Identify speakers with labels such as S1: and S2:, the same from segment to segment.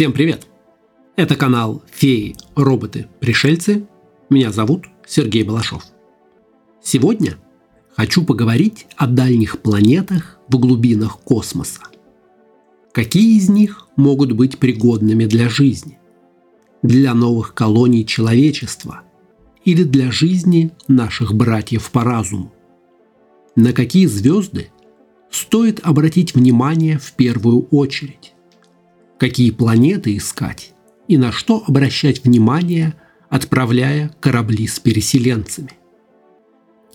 S1: Всем привет! Это канал «Феи, роботы, пришельцы». Меня зовут Сергей Балашов. Сегодня хочу поговорить о дальних планетах в глубинах космоса. Какие из них могут быть пригодными для жизни? Для новых колоний человечества или для жизни наших братьев по разуму? На какие звезды стоит обратить внимание в первую очередь? Какие планеты искать и на что обращать внимание, отправляя корабли с переселенцами.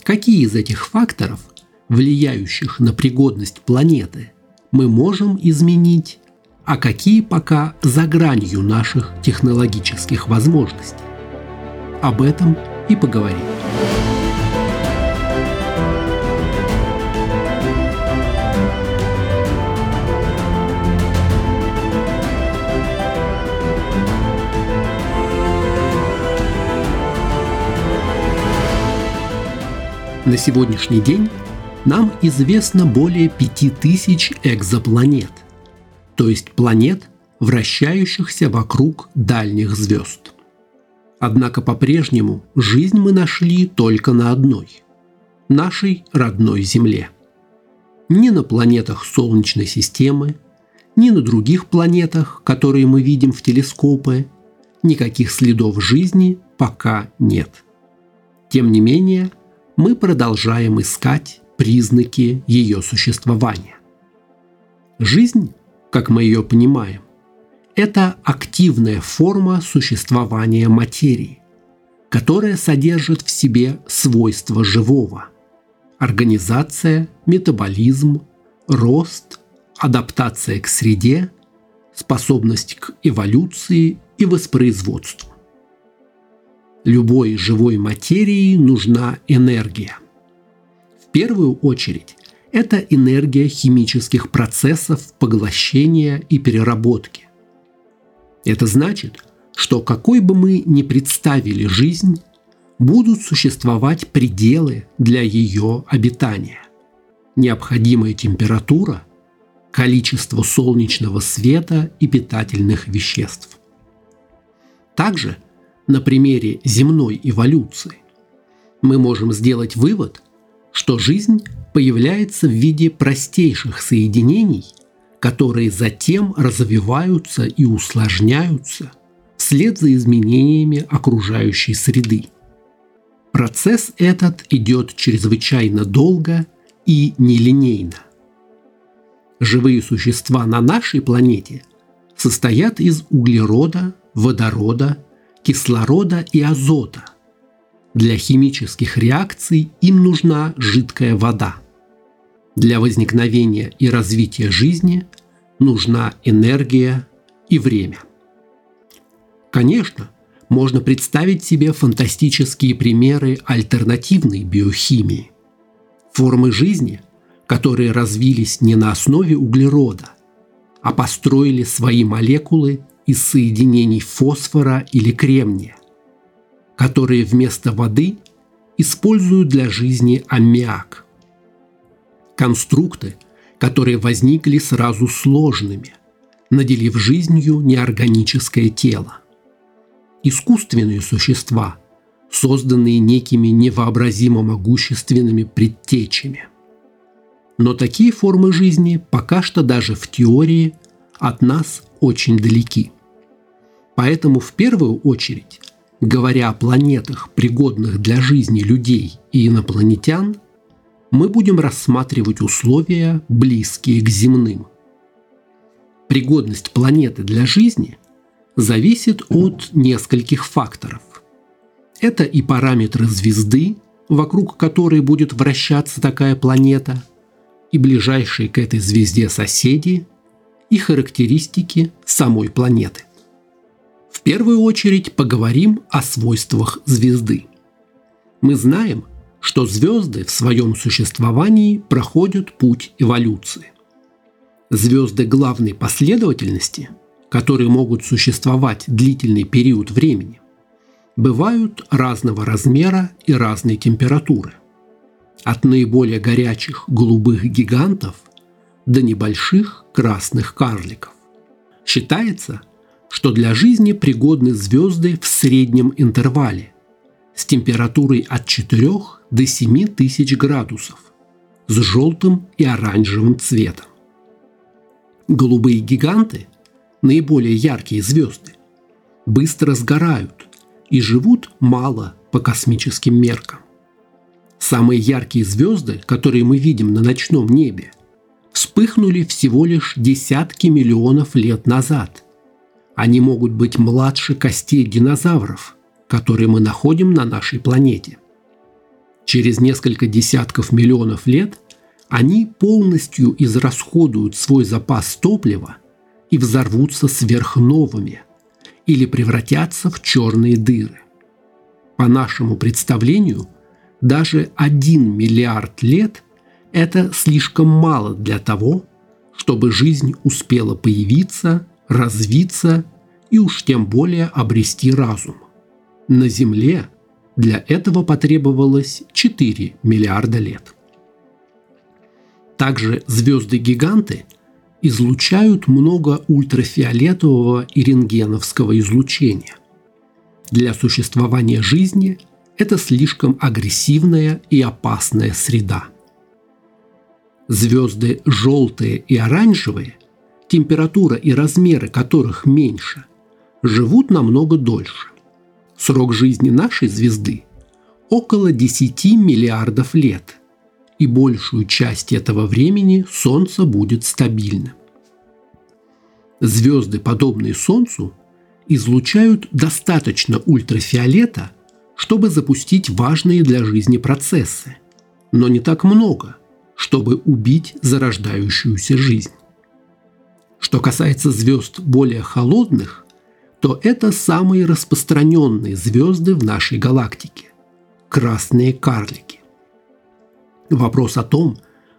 S1: Какие из этих факторов, влияющих на пригодность планеты, мы можем изменить, а какие пока за гранью наших технологических возможностей? Об этом и поговорим. На сегодняшний день нам известно более 5000 экзопланет, то есть планет, вращающихся вокруг дальних звезд. Однако по-прежнему жизнь мы нашли только на одной – нашей родной Земле. Ни на планетах Солнечной системы, ни на других планетах, которые мы видим в телескопы, никаких следов жизни пока нет. Тем не менее – мы продолжаем искать признаки ее существования. Жизнь, как мы ее понимаем, это активная форма существования материи, которая содержит в себе свойства живого – организация, метаболизм, рост, адаптация к среде, способность к эволюции и воспроизводству любой живой материи нужна энергия. В первую очередь это энергия химических процессов поглощения и переработки. Это значит, что какой бы мы ни представили жизнь, будут существовать пределы для ее обитания. Необходимая температура, количество солнечного света и питательных веществ. Также на примере земной эволюции, мы можем сделать вывод, что жизнь появляется в виде простейших соединений, которые затем развиваются и усложняются вслед за изменениями окружающей среды. Процесс этот идет чрезвычайно долго и нелинейно. Живые существа на нашей планете состоят из углерода, водорода кислорода и азота. Для химических реакций им нужна жидкая вода. Для возникновения и развития жизни нужна энергия и время. Конечно, можно представить себе фантастические примеры альтернативной биохимии. Формы жизни, которые развились не на основе углерода, а построили свои молекулы из соединений фосфора или кремния, которые вместо воды используют для жизни аммиак. Конструкты, которые возникли сразу сложными, наделив жизнью неорганическое тело. Искусственные существа, созданные некими невообразимо могущественными предтечами. Но такие формы жизни пока что даже в теории от нас очень далеки. Поэтому в первую очередь, говоря о планетах, пригодных для жизни людей и инопланетян, мы будем рассматривать условия, близкие к земным. Пригодность планеты для жизни зависит от нескольких факторов. Это и параметры звезды, вокруг которой будет вращаться такая планета, и ближайшие к этой звезде соседи, и характеристики самой планеты. В первую очередь поговорим о свойствах звезды. Мы знаем, что звезды в своем существовании проходят путь эволюции. Звезды главной последовательности, которые могут существовать длительный период времени, бывают разного размера и разной температуры. От наиболее горячих голубых гигантов до небольших красных карликов. Считается, что для жизни пригодны звезды в среднем интервале с температурой от 4 до 7 тысяч градусов, с желтым и оранжевым цветом. Голубые гиганты, наиболее яркие звезды, быстро сгорают и живут мало по космическим меркам. Самые яркие звезды, которые мы видим на ночном небе, вспыхнули всего лишь десятки миллионов лет назад. Они могут быть младше костей динозавров, которые мы находим на нашей планете. Через несколько десятков миллионов лет они полностью израсходуют свой запас топлива и взорвутся сверхновыми или превратятся в черные дыры. По нашему представлению, даже 1 миллиард лет – это слишком мало для того, чтобы жизнь успела появиться, развиться и уж тем более обрести разум. На Земле для этого потребовалось 4 миллиарда лет. Также звезды-гиганты излучают много ультрафиолетового и рентгеновского излучения. Для существования жизни это слишком агрессивная и опасная среда. Звезды желтые и оранжевые, температура и размеры которых меньше, живут намного дольше. Срок жизни нашей звезды – около 10 миллиардов лет, и большую часть этого времени Солнце будет стабильным. Звезды, подобные Солнцу, излучают достаточно ультрафиолета, чтобы запустить важные для жизни процессы, но не так много, чтобы убить зарождающуюся жизнь. Что касается звезд более холодных, то это самые распространенные звезды в нашей галактике – красные карлики. Вопрос о том,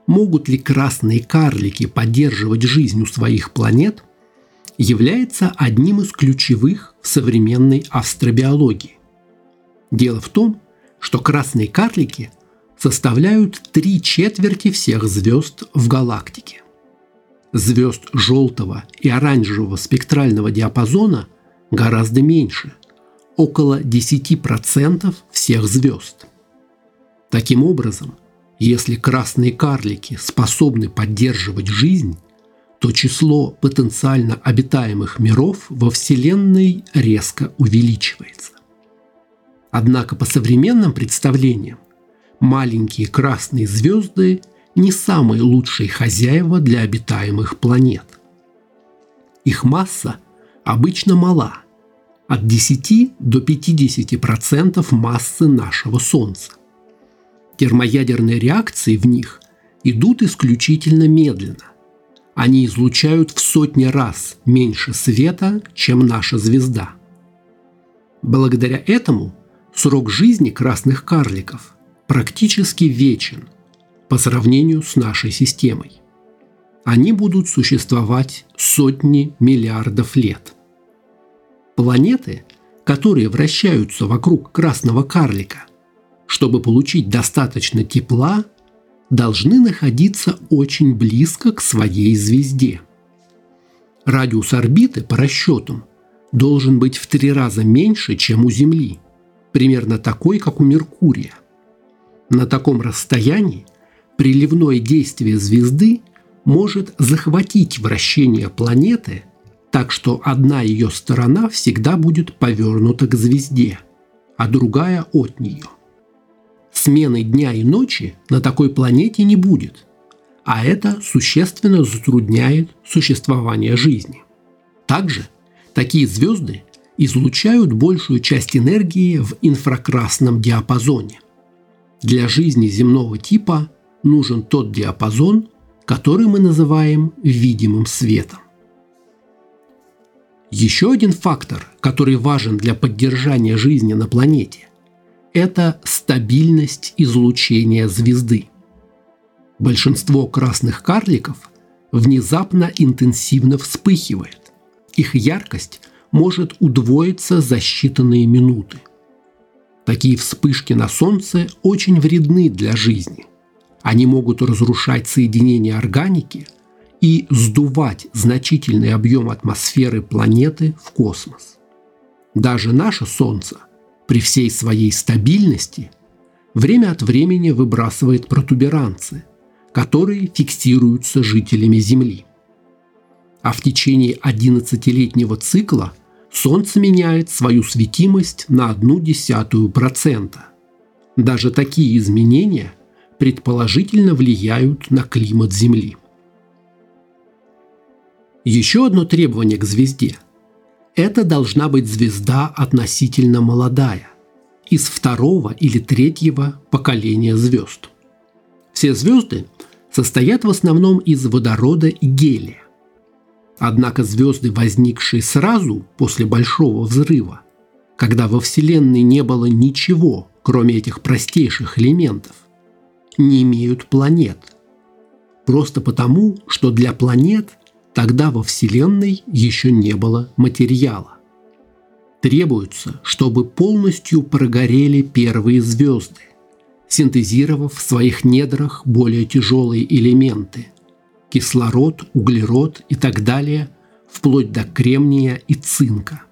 S1: могут ли красные карлики поддерживать жизнь у своих планет, является одним из ключевых в современной астробиологии. Дело в том, что красные карлики составляют три четверти всех звезд в галактике. Звезд желтого и оранжевого спектрального диапазона гораздо меньше – около 10% всех звезд. Таким образом, если красные карлики способны поддерживать жизнь, то число потенциально обитаемых миров во Вселенной резко увеличивается. Однако по современным представлениям маленькие красные звезды не самые лучшие хозяева для обитаемых планет. Их масса обычно мала, от 10 до 50% массы нашего Солнца. Термоядерные реакции в них идут исключительно медленно. Они излучают в сотни раз меньше света, чем наша звезда. Благодаря этому – срок жизни красных карликов практически вечен по сравнению с нашей системой. Они будут существовать сотни миллиардов лет. Планеты, которые вращаются вокруг красного карлика, чтобы получить достаточно тепла, должны находиться очень близко к своей звезде. Радиус орбиты по расчетам должен быть в три раза меньше, чем у Земли – примерно такой, как у Меркурия. На таком расстоянии приливное действие звезды может захватить вращение планеты, так что одна ее сторона всегда будет повернута к звезде, а другая от нее. Смены дня и ночи на такой планете не будет, а это существенно затрудняет существование жизни. Также такие звезды излучают большую часть энергии в инфракрасном диапазоне. Для жизни земного типа нужен тот диапазон, который мы называем видимым светом. Еще один фактор, который важен для поддержания жизни на планете, это стабильность излучения звезды. Большинство красных карликов внезапно интенсивно вспыхивает. Их яркость – может удвоиться за считанные минуты. Такие вспышки на Солнце очень вредны для жизни. Они могут разрушать соединения органики и сдувать значительный объем атмосферы планеты в космос. Даже наше Солнце при всей своей стабильности время от времени выбрасывает протуберанцы, которые фиксируются жителями Земли. А в течение 11-летнего цикла Солнце меняет свою светимость на одну десятую процента. Даже такие изменения предположительно влияют на климат Земли. Еще одно требование к звезде – это должна быть звезда относительно молодая, из второго или третьего поколения звезд. Все звезды состоят в основном из водорода и гелия. Однако звезды, возникшие сразу после Большого взрыва, когда во Вселенной не было ничего, кроме этих простейших элементов, не имеют планет. Просто потому, что для планет тогда во Вселенной еще не было материала. Требуется, чтобы полностью прогорели первые звезды, синтезировав в своих недрах более тяжелые элементы – кислород, углерод и так далее, вплоть до кремния и цинка.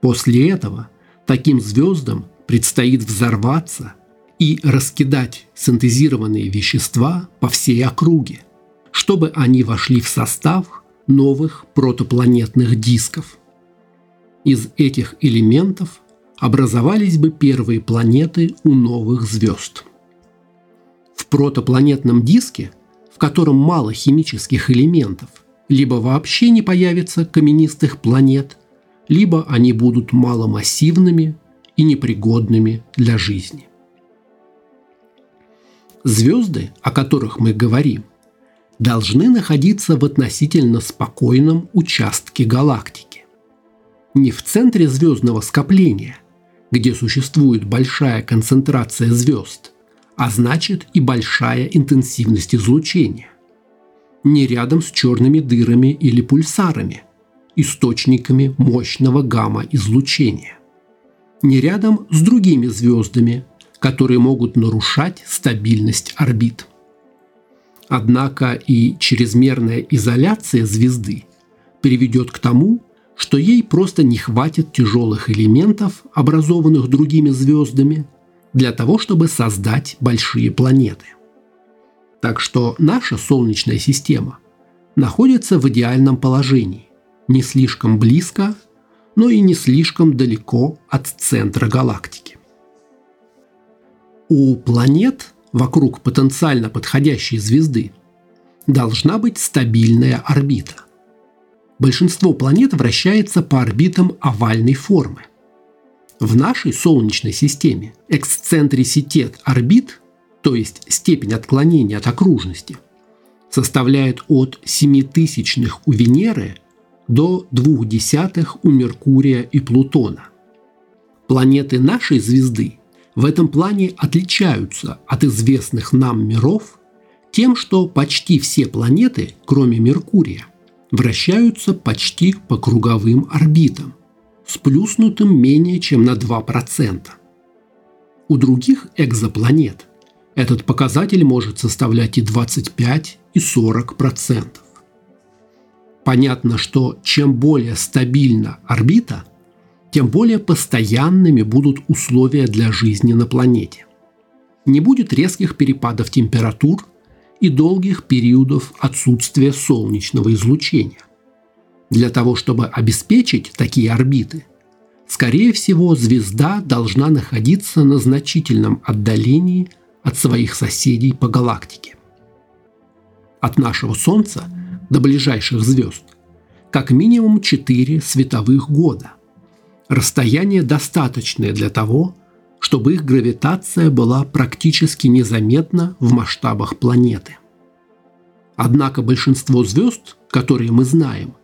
S1: После этого таким звездам предстоит взорваться и раскидать синтезированные вещества по всей округе, чтобы они вошли в состав новых протопланетных дисков. Из этих элементов образовались бы первые планеты у новых звезд. В протопланетном диске, в котором мало химических элементов, либо вообще не появится каменистых планет, либо они будут маломассивными и непригодными для жизни. Звезды, о которых мы говорим, должны находиться в относительно спокойном участке галактики. Не в центре звездного скопления, где существует большая концентрация звезд, а значит и большая интенсивность излучения. Не рядом с черными дырами или пульсарами, источниками мощного гамма-излучения. Не рядом с другими звездами, которые могут нарушать стабильность орбит. Однако и чрезмерная изоляция звезды приведет к тому, что ей просто не хватит тяжелых элементов, образованных другими звездами, для того, чтобы создать большие планеты. Так что наша Солнечная система находится в идеальном положении, не слишком близко, но и не слишком далеко от центра галактики. У планет вокруг потенциально подходящей звезды должна быть стабильная орбита – большинство планет вращается по орбитам овальной формы. В нашей Солнечной системе эксцентриситет орбит, то есть степень отклонения от окружности, составляет от 7 тысячных у Венеры до 2 десятых у Меркурия и Плутона. Планеты нашей звезды в этом плане отличаются от известных нам миров тем, что почти все планеты, кроме Меркурия, вращаются почти по круговым орбитам, сплюснутым менее чем на 2%. У других экзопланет этот показатель может составлять и 25, и 40%. Понятно, что чем более стабильна орбита, тем более постоянными будут условия для жизни на планете. Не будет резких перепадов температур и долгих периодов отсутствия солнечного излучения. Для того, чтобы обеспечить такие орбиты, скорее всего, звезда должна находиться на значительном отдалении от своих соседей по галактике. От нашего Солнца до ближайших звезд как минимум 4 световых года. Расстояние достаточное для того, чтобы их гравитация была практически незаметна в масштабах планеты. Однако большинство звезд, которые мы знаем,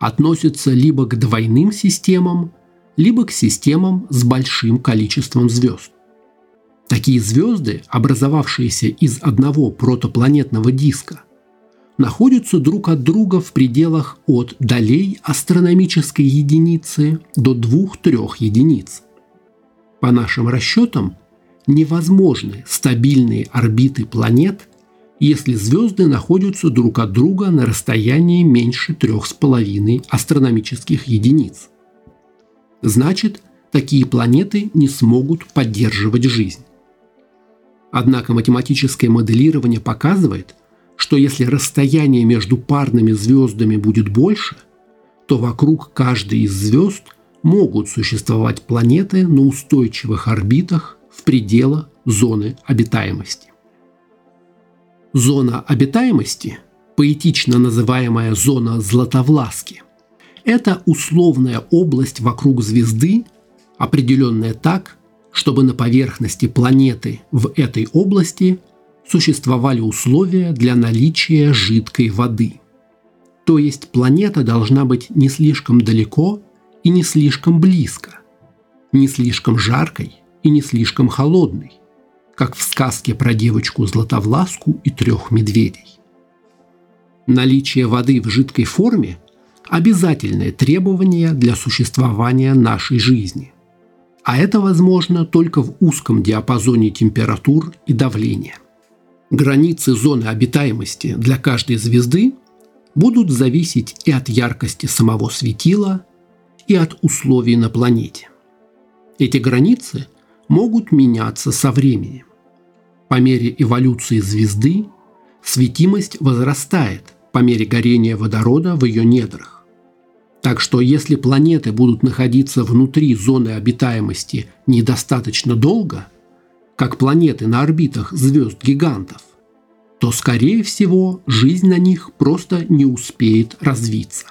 S1: относятся либо к двойным системам, либо к системам с большим количеством звезд. Такие звезды, образовавшиеся из одного протопланетного диска, находятся друг от друга в пределах от долей астрономической единицы до 2-3 единиц. По нашим расчетам, невозможны стабильные орбиты планет если звезды находятся друг от друга на расстоянии меньше 3,5 астрономических единиц. Значит, такие планеты не смогут поддерживать жизнь. Однако математическое моделирование показывает, что если расстояние между парными звездами будет больше, то вокруг каждой из звезд могут существовать планеты на устойчивых орбитах в пределах зоны обитаемости. Зона обитаемости, поэтично называемая зона Златовласки, это условная область вокруг звезды, определенная так, чтобы на поверхности планеты в этой области существовали условия для наличия жидкой воды. То есть планета должна быть не слишком далеко и не слишком близко, не слишком жаркой и не слишком холодной, как в сказке про девочку Златовласку и трех медведей. Наличие воды в жидкой форме – обязательное требование для существования нашей жизни. А это возможно только в узком диапазоне температур и давления. Границы зоны обитаемости для каждой звезды будут зависеть и от яркости самого светила, и от условий на планете. Эти границы могут меняться со временем. По мере эволюции звезды светимость возрастает по мере горения водорода в ее недрах. Так что если планеты будут находиться внутри зоны обитаемости недостаточно долго, как планеты на орбитах звезд-гигантов, то, скорее всего, жизнь на них просто не успеет развиться.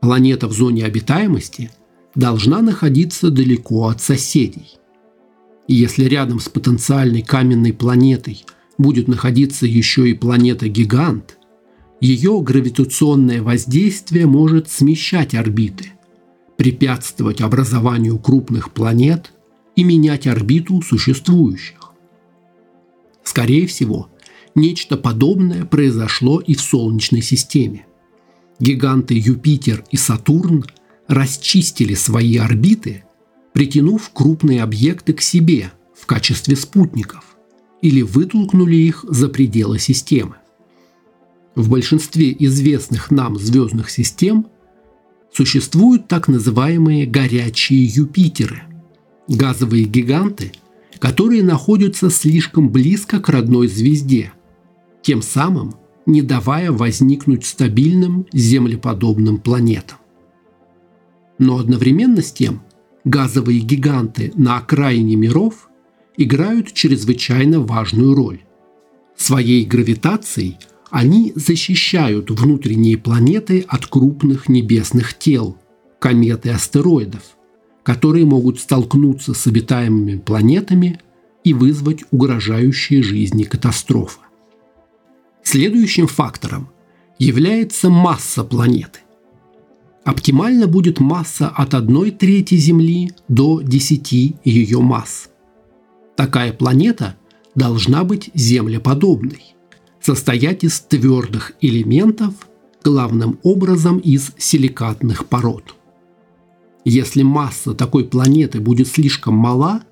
S1: Планета в зоне обитаемости должна находиться далеко от соседей – и если рядом с потенциальной каменной планетой будет находиться еще и планета-гигант, ее гравитационное воздействие может смещать орбиты, препятствовать образованию крупных планет и менять орбиту существующих. Скорее всего, нечто подобное произошло и в Солнечной системе. Гиганты Юпитер и Сатурн расчистили свои орбиты притянув крупные объекты к себе в качестве спутников или вытолкнули их за пределы системы. В большинстве известных нам звездных систем существуют так называемые горячие Юпитеры – газовые гиганты, которые находятся слишком близко к родной звезде, тем самым не давая возникнуть стабильным землеподобным планетам. Но одновременно с тем газовые гиганты на окраине миров играют чрезвычайно важную роль. Своей гравитацией они защищают внутренние планеты от крупных небесных тел, комет и астероидов, которые могут столкнуться с обитаемыми планетами и вызвать угрожающие жизни катастрофы. Следующим фактором является масса планеты. Оптимально будет масса от 1 трети Земли до 10 ее масс. Такая планета должна быть землеподобной, состоять из твердых элементов, главным образом из силикатных пород. Если масса такой планеты будет слишком мала,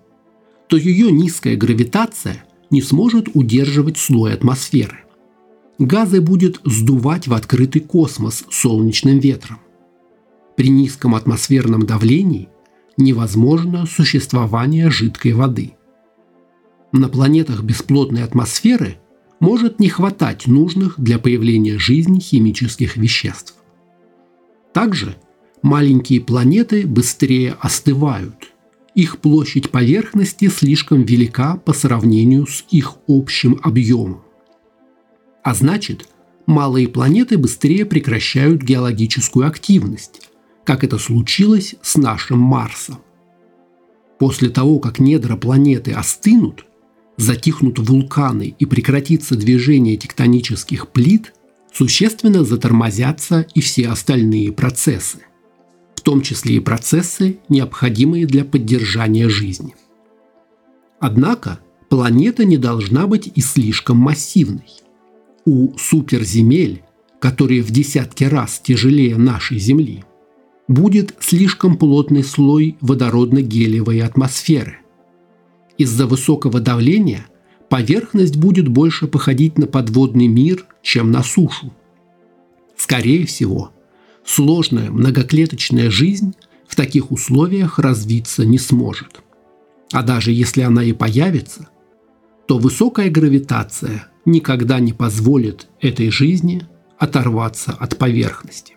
S1: то ее низкая гравитация не сможет удерживать слой атмосферы. Газы будет сдувать в открытый космос солнечным ветром при низком атмосферном давлении невозможно существование жидкой воды. На планетах бесплотной атмосферы может не хватать нужных для появления жизни химических веществ. Также маленькие планеты быстрее остывают. Их площадь поверхности слишком велика по сравнению с их общим объемом. А значит, малые планеты быстрее прекращают геологическую активность, как это случилось с нашим Марсом. После того, как недра планеты остынут, затихнут вулканы и прекратится движение тектонических плит, существенно затормозятся и все остальные процессы, том числе и процессы, необходимые для поддержания жизни. Однако планета не должна быть и слишком массивной. У суперземель, которые в десятки раз тяжелее нашей Земли – будет слишком плотный слой водородно-гелиевой атмосферы. Из-за высокого давления поверхность будет больше походить на подводный мир, чем на сушу. Скорее всего, сложная многоклеточная жизнь в таких условиях развиться не сможет. А даже если она и появится, то высокая гравитация никогда не позволит этой жизни оторваться от поверхности.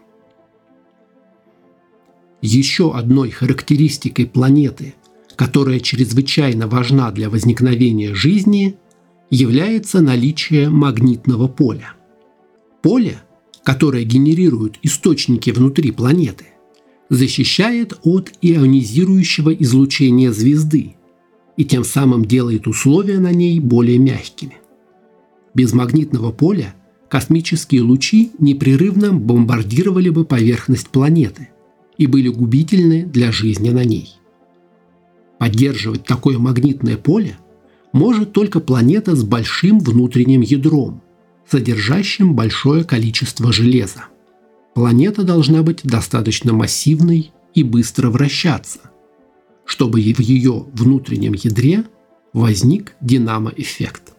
S1: Еще одной характеристикой планеты, которая чрезвычайно важна для возникновения жизни, является наличие магнитного поля. Поле, которое генерируют источники внутри планеты, защищает от ионизирующего излучения звезды и тем самым делает условия на ней более мягкими. Без магнитного поля космические лучи непрерывно бомбардировали бы поверхность планеты и были губительны для жизни на ней. Поддерживать такое магнитное поле может только планета с большим внутренним ядром, содержащим большое количество железа. Планета должна быть достаточно массивной и быстро вращаться, чтобы в ее внутреннем ядре возник динамо-эффект.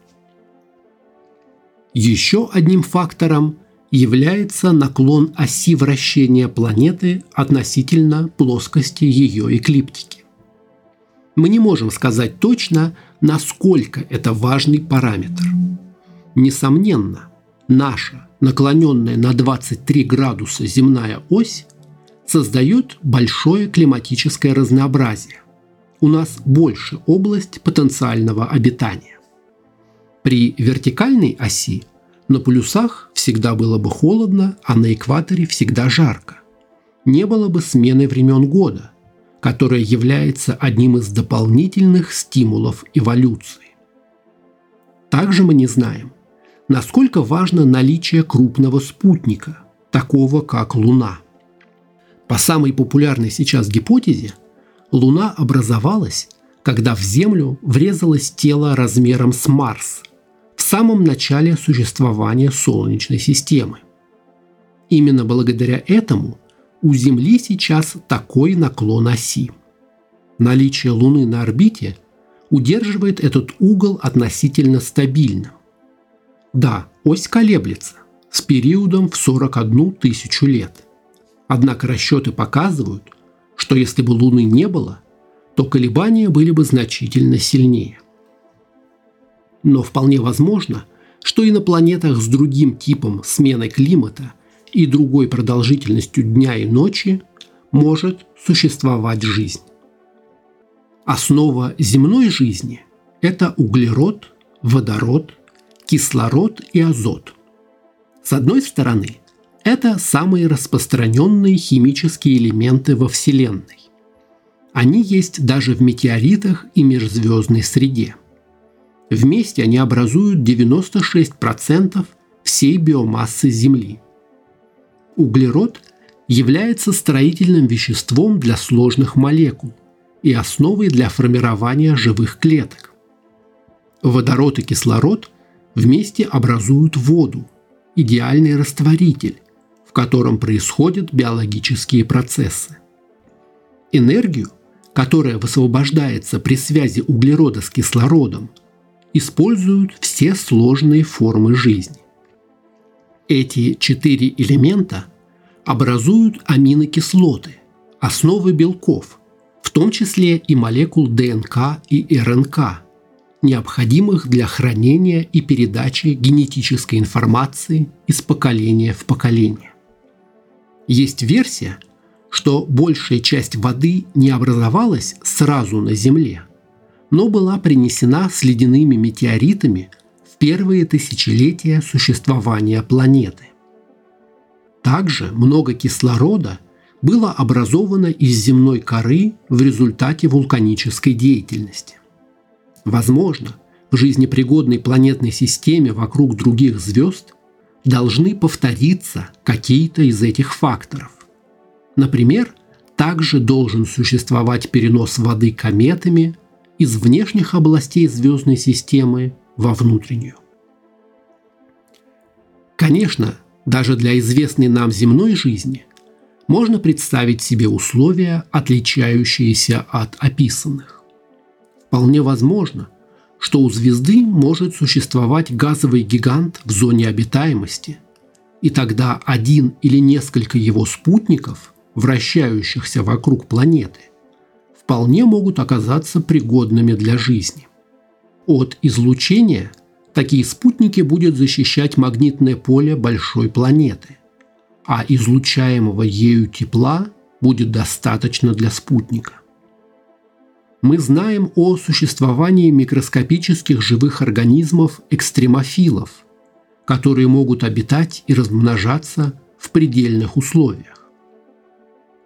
S1: Еще одним фактором является наклон оси вращения планеты относительно плоскости ее эклиптики. Мы не можем сказать точно, насколько это важный параметр. Несомненно, наша наклоненная на 23 градуса земная ось создает большое климатическое разнообразие. У нас больше область потенциального обитания. При вертикальной оси на полюсах всегда было бы холодно, а на экваторе всегда жарко. Не было бы смены времен года, которая является одним из дополнительных стимулов эволюции. Также мы не знаем, насколько важно наличие крупного спутника, такого как Луна. По самой популярной сейчас гипотезе, Луна образовалась, когда в Землю врезалось тело размером с Марс в самом начале существования Солнечной системы. Именно благодаря этому у Земли сейчас такой наклон оси. Наличие Луны на орбите удерживает этот угол относительно стабильным. Да, ось колеблется с периодом в 41 тысячу лет. Однако расчеты показывают, что если бы Луны не было, то колебания были бы значительно сильнее. Но вполне возможно, что и на планетах с другим типом смены климата и другой продолжительностью дня и ночи может существовать жизнь. Основа земной жизни – это углерод, водород, кислород и азот. С одной стороны, это самые распространенные химические элементы во Вселенной. Они есть даже в метеоритах и межзвездной среде. Вместе они образуют 96% всей биомассы Земли. Углерод является строительным веществом для сложных молекул и основой для формирования живых клеток. Водород и кислород вместе образуют воду, идеальный растворитель, в котором происходят биологические процессы. Энергию, которая высвобождается при связи углерода с кислородом, используют все сложные формы жизни. Эти четыре элемента образуют аминокислоты, основы белков, в том числе и молекул ДНК и РНК – необходимых для хранения и передачи генетической информации из поколения в поколение. Есть версия, что большая часть воды не образовалась сразу на Земле, но была принесена с ледяными метеоритами в первые тысячелетия существования планеты. Также много кислорода было образовано из земной коры в результате вулканической деятельности. Возможно, в жизнепригодной планетной системе вокруг других звезд должны повториться какие-то из этих факторов. Например, также должен существовать перенос воды кометами из внешних областей звездной системы во внутреннюю. Конечно, даже для известной нам земной жизни можно представить себе условия, отличающиеся от описанных. Вполне возможно, что у звезды может существовать газовый гигант в зоне обитаемости, и тогда один или несколько его спутников, вращающихся вокруг планеты, вполне могут оказаться пригодными для жизни. От излучения такие спутники будет защищать магнитное поле большой планеты, а излучаемого ею тепла будет достаточно для спутника мы знаем о существовании микроскопических живых организмов экстремофилов, которые могут обитать и размножаться в предельных условиях.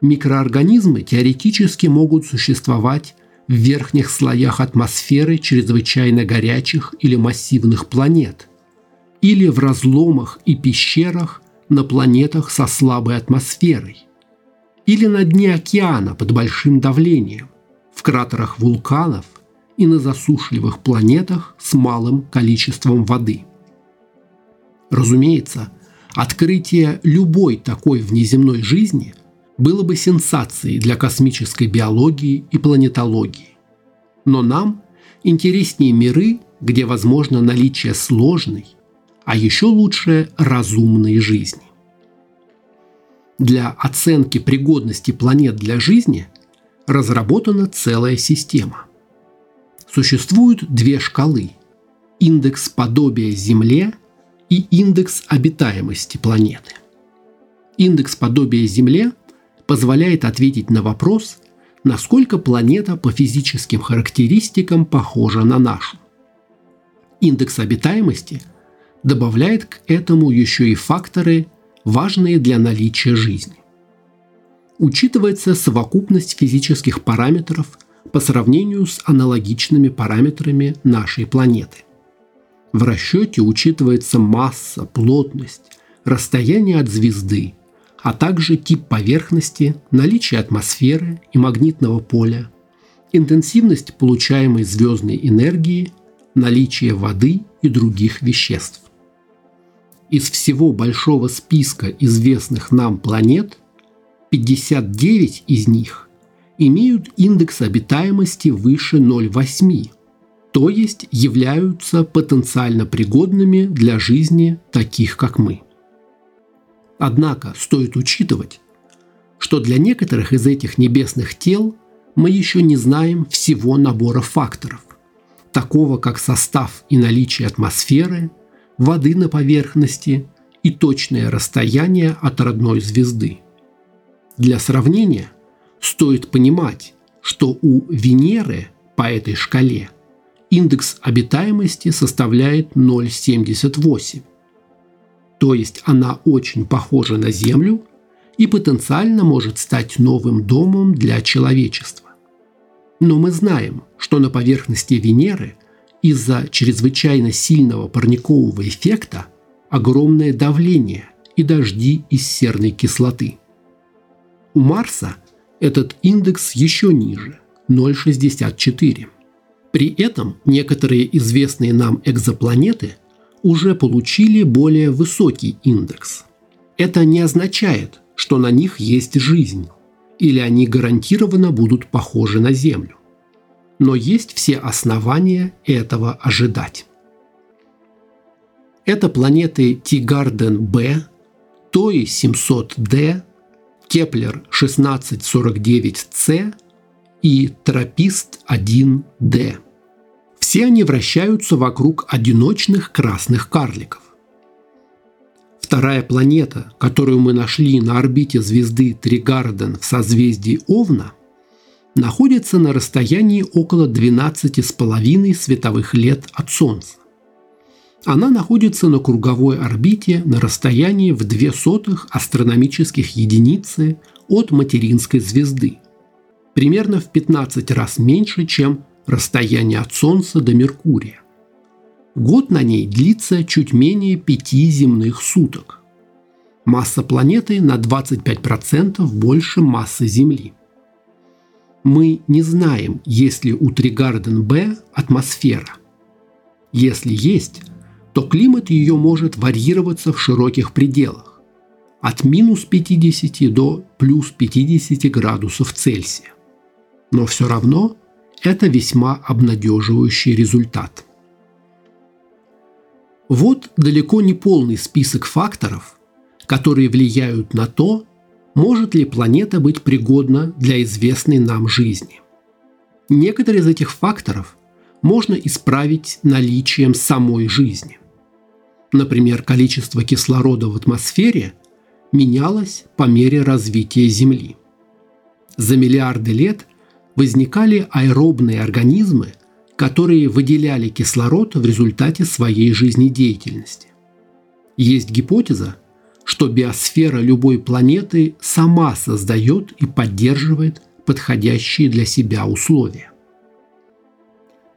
S1: Микроорганизмы теоретически могут существовать в верхних слоях атмосферы чрезвычайно горячих или массивных планет или в разломах и пещерах на планетах со слабой атмосферой или на дне океана под большим давлением в кратерах вулканов и на засушливых планетах с малым количеством воды. Разумеется, открытие любой такой внеземной жизни было бы сенсацией для космической биологии и планетологии. Но нам интереснее миры, где возможно наличие сложной, а еще лучше разумной жизни. Для оценки пригодности планет для жизни разработана целая система. Существуют две шкалы – индекс подобия Земле и индекс обитаемости планеты. Индекс подобия Земле позволяет ответить на вопрос, насколько планета по физическим характеристикам похожа на нашу. Индекс обитаемости добавляет к этому еще и факторы, важные для наличия жизни учитывается совокупность физических параметров по сравнению с аналогичными параметрами нашей планеты. В расчете учитывается масса, плотность, расстояние от звезды, а также тип поверхности, наличие атмосферы и магнитного поля, интенсивность получаемой звездной энергии, наличие воды и других веществ. Из всего большого списка известных нам планет 59 из них имеют индекс обитаемости выше 0,8, то есть являются потенциально пригодными для жизни таких, как мы. Однако стоит учитывать, что для некоторых из этих небесных тел мы еще не знаем всего набора факторов, такого как состав и наличие атмосферы, воды на поверхности и точное расстояние от родной звезды. Для сравнения стоит понимать, что у Венеры по этой шкале индекс обитаемости составляет 0,78. То есть она очень похожа на Землю и потенциально может стать новым домом для человечества. Но мы знаем, что на поверхности Венеры из-за чрезвычайно сильного парникового эффекта огромное давление и дожди из серной кислоты – у Марса этот индекс еще ниже – 0,64. При этом некоторые известные нам экзопланеты уже получили более высокий индекс. Это не означает, что на них есть жизнь, или они гарантированно будут похожи на Землю. Но есть все основания этого ожидать. Это планеты Teegarden b, TOI 700D, Kepler 1649c и TRAPPIST-1d. Все они вращаются вокруг одиночных красных карликов. Вторая планета, которую мы нашли на орбите звезды Тригарден в созвездии Овна, находится на расстоянии около 12,5 световых лет от Солнца. Она находится на круговой орбите на расстоянии в две сотых астрономических единицы от материнской звезды, примерно в 15 раз меньше, чем расстояние от Солнца до Меркурия. Год на ней длится чуть менее пяти земных суток. Масса планеты на 25% больше массы Земли. Мы не знаем, есть ли у Тригарден-Б атмосфера. Если есть, то климат ее может варьироваться в широких пределах – от минус 50 до плюс 50 градусов Цельсия. Но все равно это весьма обнадеживающий результат. Вот далеко не полный список факторов, которые влияют на то, может ли планета быть пригодна для известной нам жизни. Некоторые из этих факторов можно исправить наличием самой жизни. Например, количество кислорода в атмосфере менялось по мере развития Земли. За миллиарды лет возникали аэробные организмы, которые выделяли кислород в результате своей жизнедеятельности. Есть гипотеза, что биосфера любой планеты сама создает и поддерживает подходящие для себя условия.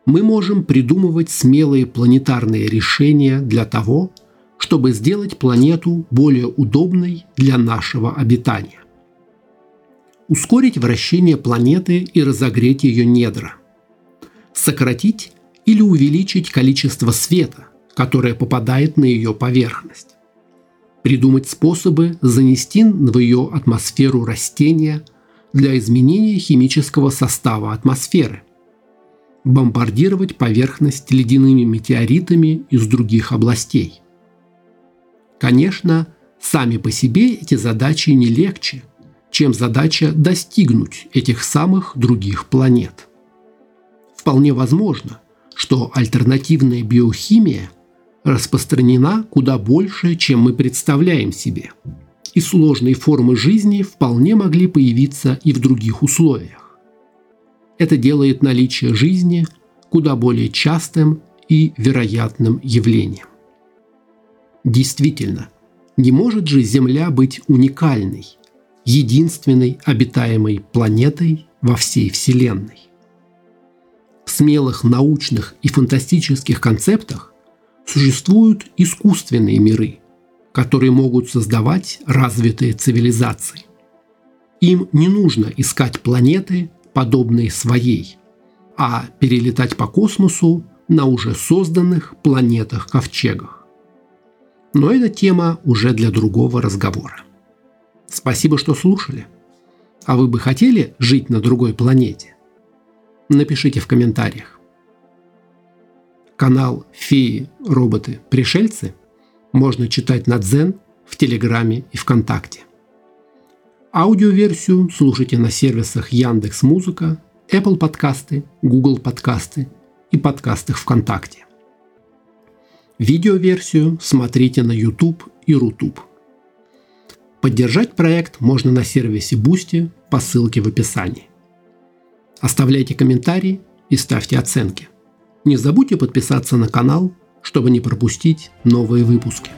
S1: Мы можем придумывать смелые планетарные решения для того, чтобы сделать планету более удобной для нашего обитания. Ускорить вращение планеты и разогреть ее недра. Сократить или увеличить количество света, которое попадает на ее поверхность придумать способы занести в ее атмосферу растения для изменения химического состава атмосферы, бомбардировать поверхность ледяными метеоритами из других областей. Конечно, сами по себе эти задачи не легче, чем задача достигнуть этих самых других планет. Вполне возможно, что альтернативная биохимия распространена куда больше, чем мы представляем себе. И сложные формы жизни вполне могли появиться и в других условиях. Это делает наличие жизни куда более частым и вероятным явлением. Действительно, не может же Земля быть уникальной, единственной обитаемой планетой во всей Вселенной. В смелых научных и фантастических концептах существуют искусственные миры, которые могут создавать развитые цивилизации. Им не нужно искать планеты, подобные своей, а перелетать по космосу на уже созданных планетах-ковчегах. Но эта тема уже для другого разговора. Спасибо, что слушали. А вы бы хотели жить на другой планете? Напишите в комментариях. Канал «Феи, роботы, пришельцы» можно читать на Дзен, в Телеграме и ВКонтакте. Аудиоверсию слушайте на сервисах Яндекс Музыка, Apple подкасты, Google подкасты и подкастах ВКонтакте. Видеоверсию смотрите на YouTube и Рутуб. Поддержать проект можно на сервисе Boosty по ссылке в описании. Оставляйте комментарии и ставьте оценки. Не забудьте подписаться на канал, чтобы не пропустить новые выпуски.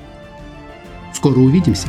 S1: Скоро увидимся!